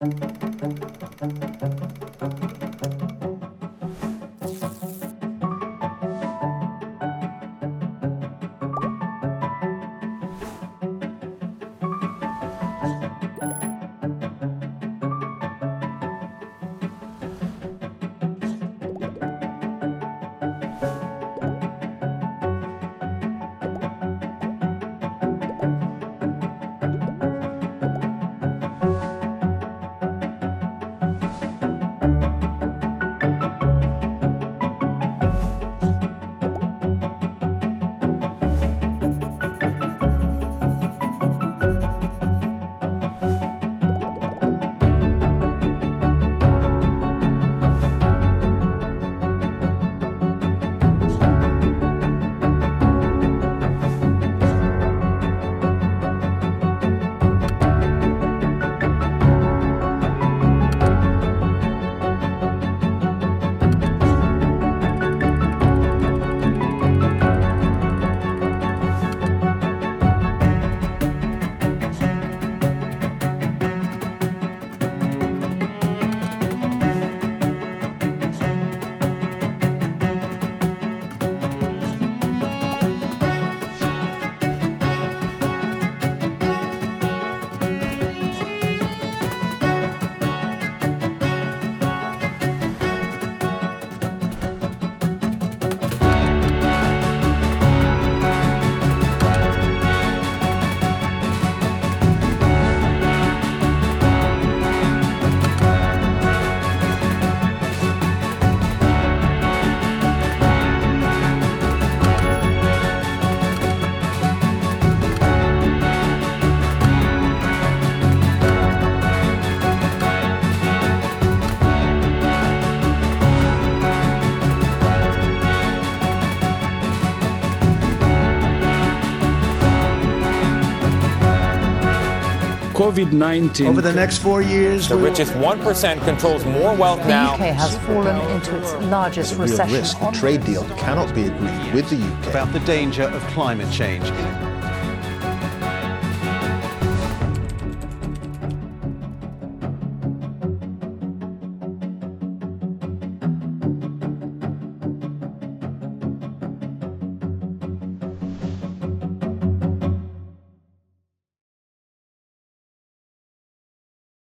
Thank you. COVID 19. Over the next four years, the richest 1% controls more wealth the now. The UK has fallen into its largest There's a recession. Real risk. The trade deal cannot be agreed with the UK. About the danger of climate change.